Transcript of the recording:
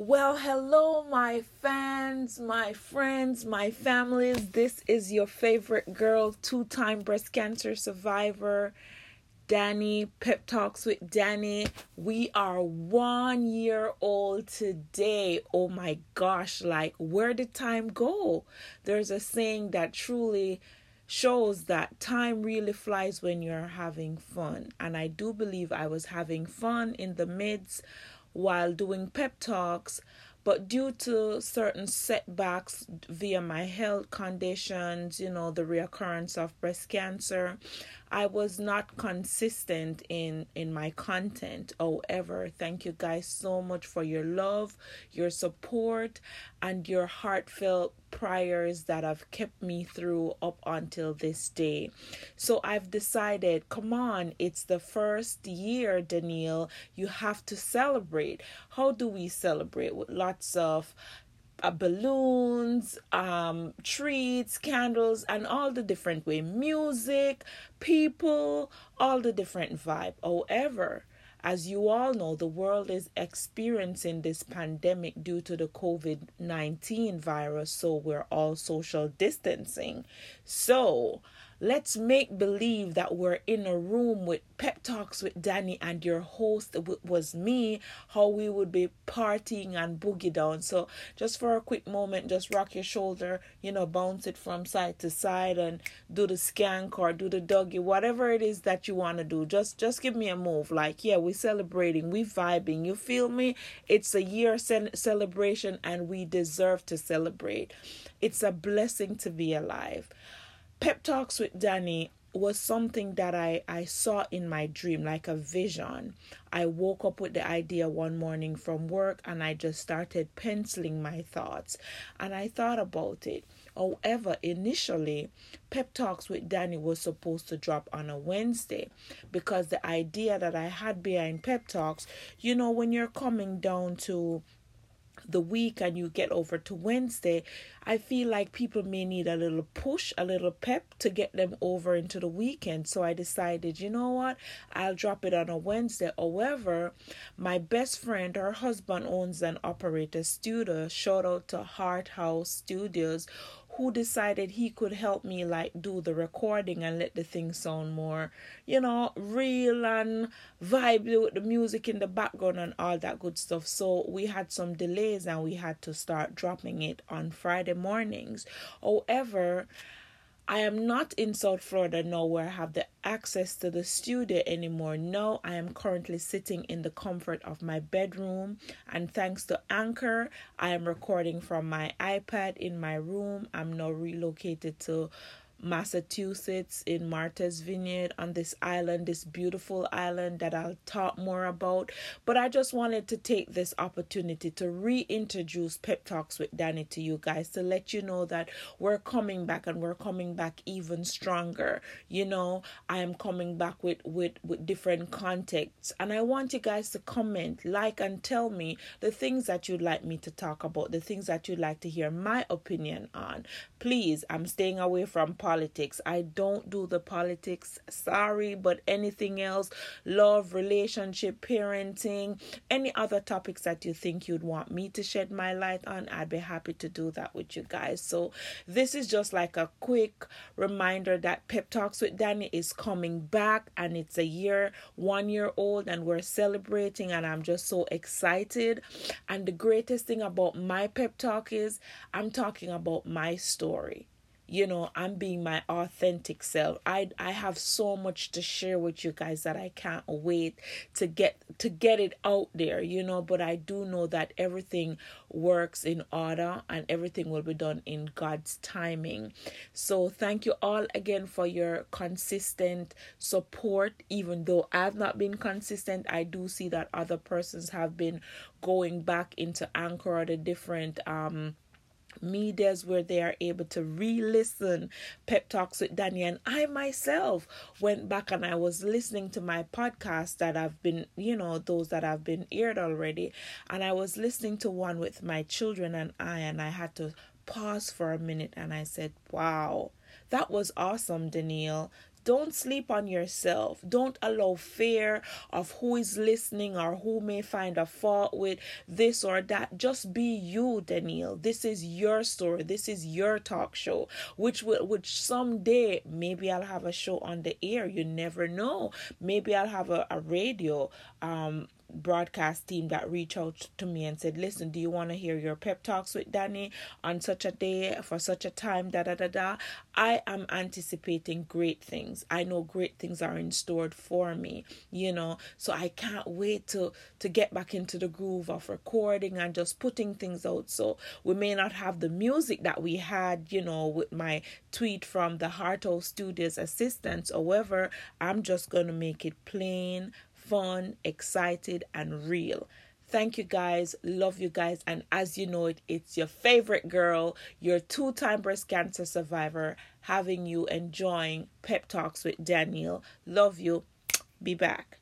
Well, hello, my fans, my friends, my families. This is your favorite girl, two time breast cancer survivor, Danny. Pep Talks with Danny. We are one year old today. Oh my gosh, like, where did time go? There's a saying that truly shows that time really flies when you're having fun. And I do believe I was having fun in the midst while doing pep talks, but due to certain setbacks via my health conditions, you know, the reoccurrence of breast cancer, I was not consistent in in my content. However, thank you guys so much for your love, your support, and your heartfelt prayers that have kept me through up until this day. So I've decided, come on, it's the first year, Danielle. You have to celebrate. How do we celebrate? With lots of uh, balloons, um, treats, candles, and all the different way, music, people, all the different vibe. However, as you all know, the world is experiencing this pandemic due to the COVID 19 virus, so we're all social distancing. So, Let's make believe that we're in a room with pep talks with Danny and your host was me, how we would be partying and boogie down. So, just for a quick moment, just rock your shoulder, you know, bounce it from side to side and do the skank or do the doggy, whatever it is that you want to do. Just just give me a move. Like, yeah, we're celebrating, we vibing. You feel me? It's a year celebration and we deserve to celebrate. It's a blessing to be alive. Pep Talks with Danny was something that I, I saw in my dream, like a vision. I woke up with the idea one morning from work and I just started penciling my thoughts and I thought about it. However, initially, Pep Talks with Danny was supposed to drop on a Wednesday because the idea that I had behind Pep Talks, you know, when you're coming down to the week and you get over to Wednesday, I feel like people may need a little push, a little pep to get them over into the weekend. So I decided, you know what, I'll drop it on a Wednesday. However, my best friend, her husband owns an operator studio. Shout out to Heart House Studios who decided he could help me like do the recording and let the thing sound more, you know, real and vibe with the music in the background and all that good stuff. So we had some delays and we had to start dropping it on Friday mornings. However, I am not in South Florida now where I have the access to the studio anymore. No, I am currently sitting in the comfort of my bedroom, and thanks to Anchor, I am recording from my iPad in my room. I'm now relocated to Massachusetts in Martha's Vineyard on this island, this beautiful island that I'll talk more about. But I just wanted to take this opportunity to reintroduce Pep Talks with Danny to you guys to let you know that we're coming back and we're coming back even stronger. You know, I am coming back with with with different contexts and I want you guys to comment, like and tell me the things that you'd like me to talk about, the things that you'd like to hear my opinion on. Please, I'm staying away from politics. I don't do the politics. Sorry, but anything else, love, relationship, parenting, any other topics that you think you'd want me to shed my light on, I'd be happy to do that with you guys. So, this is just like a quick reminder that Pep Talks with Danny is coming back and it's a year, one year old, and we're celebrating, and I'm just so excited. And the greatest thing about my pep talk is I'm talking about my story you know i'm being my authentic self. I i have so much to share with you guys that i can't wait to get to get it out there you know but i do know that everything works in order and everything will be done in god's timing. So thank you all again for your consistent support. Even though i've not been consistent i do see that other persons have been going back into anchor or the different um medias where they are able to re-listen pep talks with danny and i myself went back and i was listening to my podcast that i've been you know those that have been aired already. And i was listening to one with my children and i and i had to pause for a minute and i said wow that was awesome danielle don't sleep on yourself. Don't allow fear of who is listening or who may find a fault with this or that. Just be you, Danielle. This is your story. This is your talk show, which will, which someday maybe I'll have a show on the air. You never know. Maybe I'll have a, a radio um broadcast team that reached out to me and said, Listen, do you want to hear your pep talks with Danny on such a day for such a time? Da da da da. I am anticipating great things. I know great things are in store for me, you know. So I can't wait to to get back into the groove of recording and just putting things out. So we may not have the music that we had, you know, with my tweet from the Heart Studios assistants. However, I'm just gonna make it plain fun, excited, and real. Thank you guys. Love you guys. And as you know it, it's your favorite girl, your two time breast cancer survivor, having you enjoying Pep Talks with Danielle. Love you. Be back.